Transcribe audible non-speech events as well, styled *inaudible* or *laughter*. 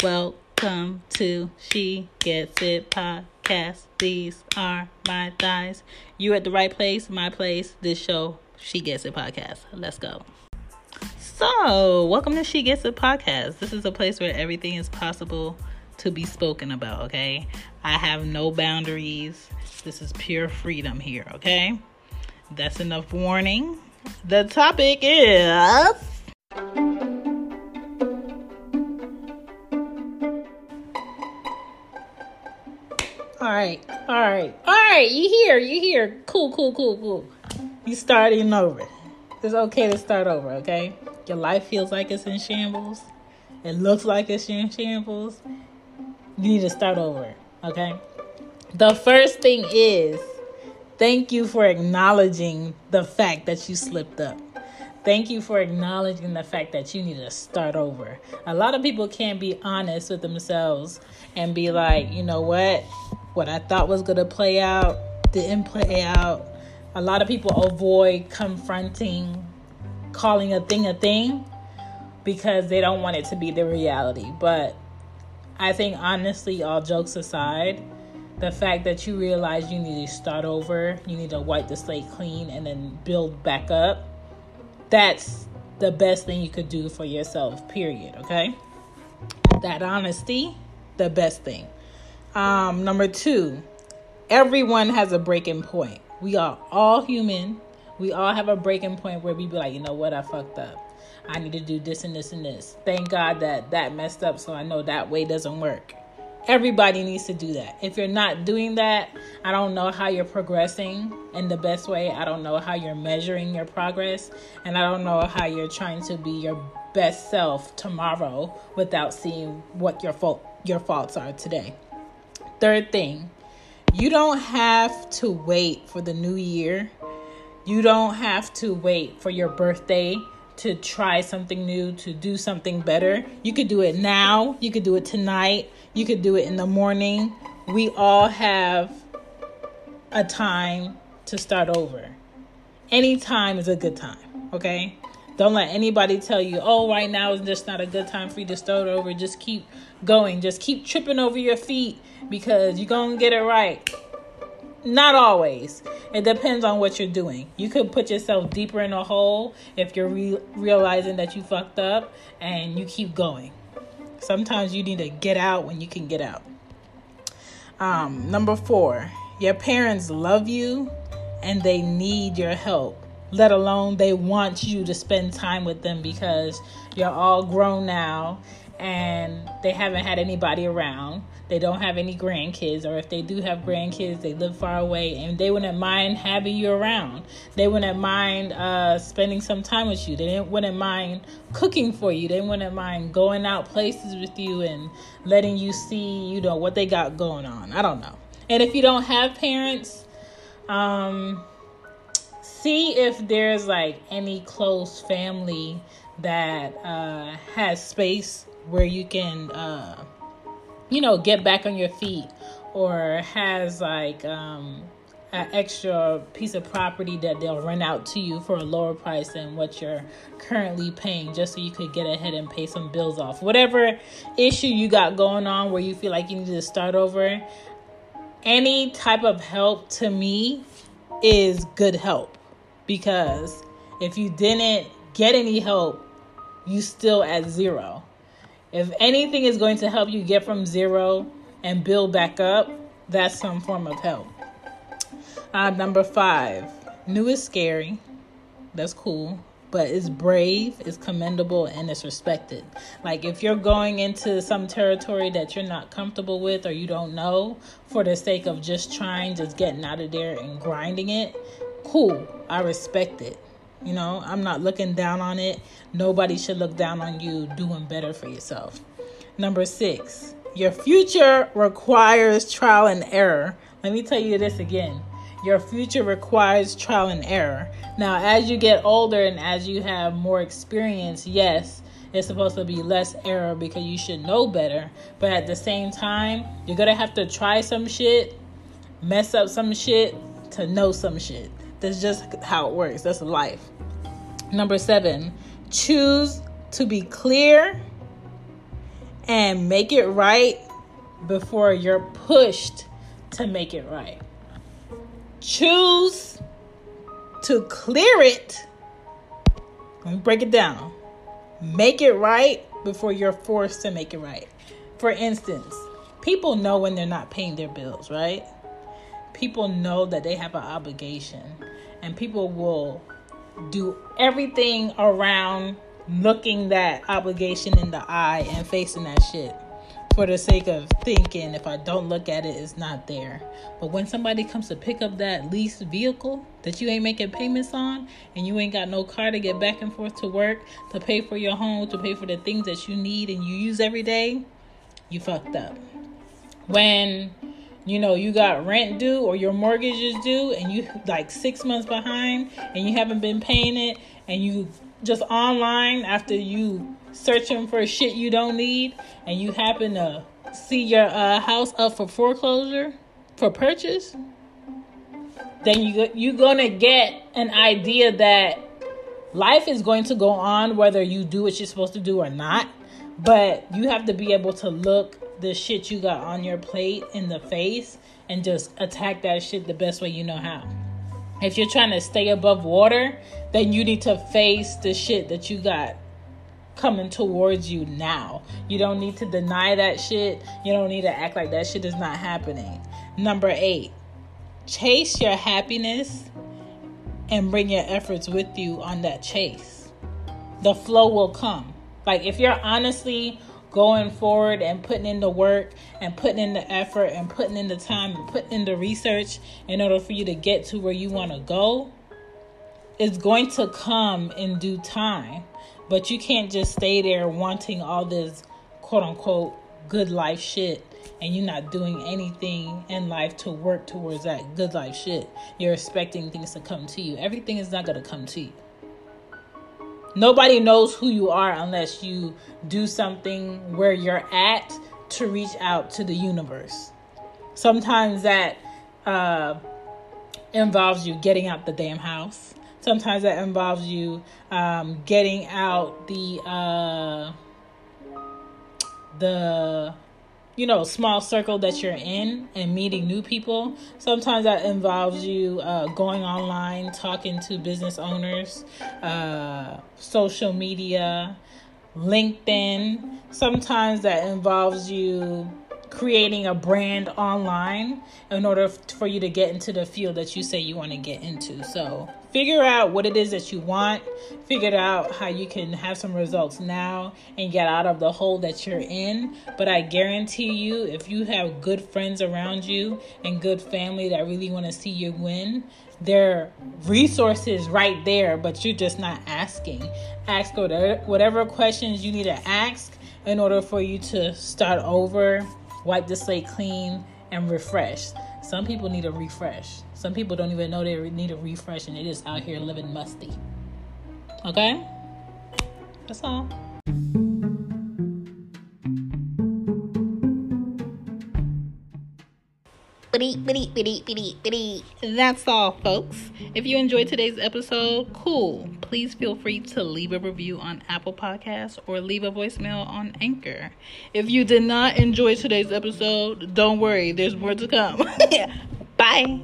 Welcome to She Gets It podcast. These are my thighs. You at the right place, my place. This show, She Gets It podcast. Let's go. So, welcome to She Gets It podcast. This is a place where everything is possible to be spoken about, okay? I have no boundaries. This is pure freedom here, okay? That's enough warning. The topic is All right, all right, all right. You here? You here? Cool, cool, cool, cool. You starting over. It's okay to start over, okay? Your life feels like it's in shambles. It looks like it's in shambles. You need to start over, okay? The first thing is thank you for acknowledging the fact that you slipped up. Thank you for acknowledging the fact that you need to start over. A lot of people can't be honest with themselves and be like, you know what? What I thought was going to play out didn't play out. A lot of people avoid confronting, calling a thing a thing because they don't want it to be the reality. But I think, honestly, all jokes aside, the fact that you realize you need to start over, you need to wipe the slate clean and then build back up, that's the best thing you could do for yourself, period. Okay? That honesty, the best thing. Um, number two, everyone has a breaking point. We are all human. We all have a breaking point where we be like, you know what, I fucked up. I need to do this and this and this. Thank God that that messed up, so I know that way doesn't work. Everybody needs to do that. If you're not doing that, I don't know how you're progressing in the best way. I don't know how you're measuring your progress, and I don't know how you're trying to be your best self tomorrow without seeing what your fault your faults are today. Third thing, you don't have to wait for the new year. You don't have to wait for your birthday to try something new, to do something better. You could do it now, you could do it tonight, you could do it in the morning. We all have a time to start over. Any time is a good time, okay? Don't let anybody tell you, oh, right now is just not a good time for you to start over. Just keep going. Just keep tripping over your feet because you're going to get it right. Not always. It depends on what you're doing. You could put yourself deeper in a hole if you're re- realizing that you fucked up and you keep going. Sometimes you need to get out when you can get out. Um, number four, your parents love you and they need your help, let alone they want you to spend time with them because you're all grown now and they haven't had anybody around. They don't have any grandkids, or if they do have grandkids, they live far away and they wouldn't mind having you around. They wouldn't mind uh, spending some time with you. They wouldn't mind cooking for you. They wouldn't mind going out places with you and letting you see, you know, what they got going on. I don't know. And if you don't have parents, um, see if there's like any close family that uh, has space where you can, uh, you know, get back on your feet or has like um, an extra piece of property that they'll rent out to you for a lower price than what you're currently paying just so you could get ahead and pay some bills off. Whatever issue you got going on where you feel like you need to start over, any type of help to me is good help because if you didn't get any help, you still at zero. If anything is going to help you get from zero and build back up, that's some form of help. Uh, number five, new is scary. That's cool, but it's brave, it's commendable, and it's respected. Like if you're going into some territory that you're not comfortable with or you don't know for the sake of just trying, just getting out of there and grinding it, cool. I respect it. You know, I'm not looking down on it. Nobody should look down on you doing better for yourself. Number six, your future requires trial and error. Let me tell you this again. Your future requires trial and error. Now, as you get older and as you have more experience, yes, it's supposed to be less error because you should know better. But at the same time, you're going to have to try some shit, mess up some shit to know some shit. That's just how it works. That's life. Number seven, choose to be clear and make it right before you're pushed to make it right. Choose to clear it. Let me break it down. Make it right before you're forced to make it right. For instance, people know when they're not paying their bills, right? People know that they have an obligation, and people will do everything around looking that obligation in the eye and facing that shit for the sake of thinking if I don't look at it, it's not there. But when somebody comes to pick up that leased vehicle that you ain't making payments on, and you ain't got no car to get back and forth to work, to pay for your home, to pay for the things that you need and you use every day, you fucked up. When you know you got rent due or your mortgage is due and you like six months behind and you haven't been paying it and you just online after you searching for shit you don't need and you happen to see your uh, house up for foreclosure for purchase, then you you're gonna get an idea that life is going to go on whether you do what you're supposed to do or not. But you have to be able to look the shit you got on your plate in the face and just attack that shit the best way you know how. If you're trying to stay above water, then you need to face the shit that you got coming towards you now. You don't need to deny that shit. You don't need to act like that shit is not happening. Number eight, chase your happiness and bring your efforts with you on that chase. The flow will come. Like if you're honestly going forward and putting in the work and putting in the effort and putting in the time and putting in the research in order for you to get to where you want to go, is going to come in due time. But you can't just stay there wanting all this quote unquote good life shit and you're not doing anything in life to work towards that good life shit. You're expecting things to come to you. Everything is not going to come to you. Nobody knows who you are unless you do something where you're at to reach out to the universe. Sometimes that uh, involves you getting out the damn house. Sometimes that involves you um, getting out the uh, the you know small circle that you're in and meeting new people. Sometimes that involves you uh, going online, talking to business owners, uh, social media, LinkedIn. Sometimes that involves you creating a brand online in order for you to get into the field that you say you want to get into. So, figure out what it is that you want, figure out how you can have some results now and get out of the hole that you're in. But I guarantee you, if you have good friends around you and good family that really want to see you win, there are resources right there, but you're just not asking. Ask whatever questions you need to ask in order for you to start over wipe the slate clean, and refresh. Some people need a refresh. Some people don't even know they need a refresh and they're just out here living musty. Okay? That's all. That's all, folks. If you enjoyed today's episode, cool. Please feel free to leave a review on Apple Podcasts or leave a voicemail on Anchor. If you did not enjoy today's episode, don't worry, there's more to come. *laughs* *laughs* Bye.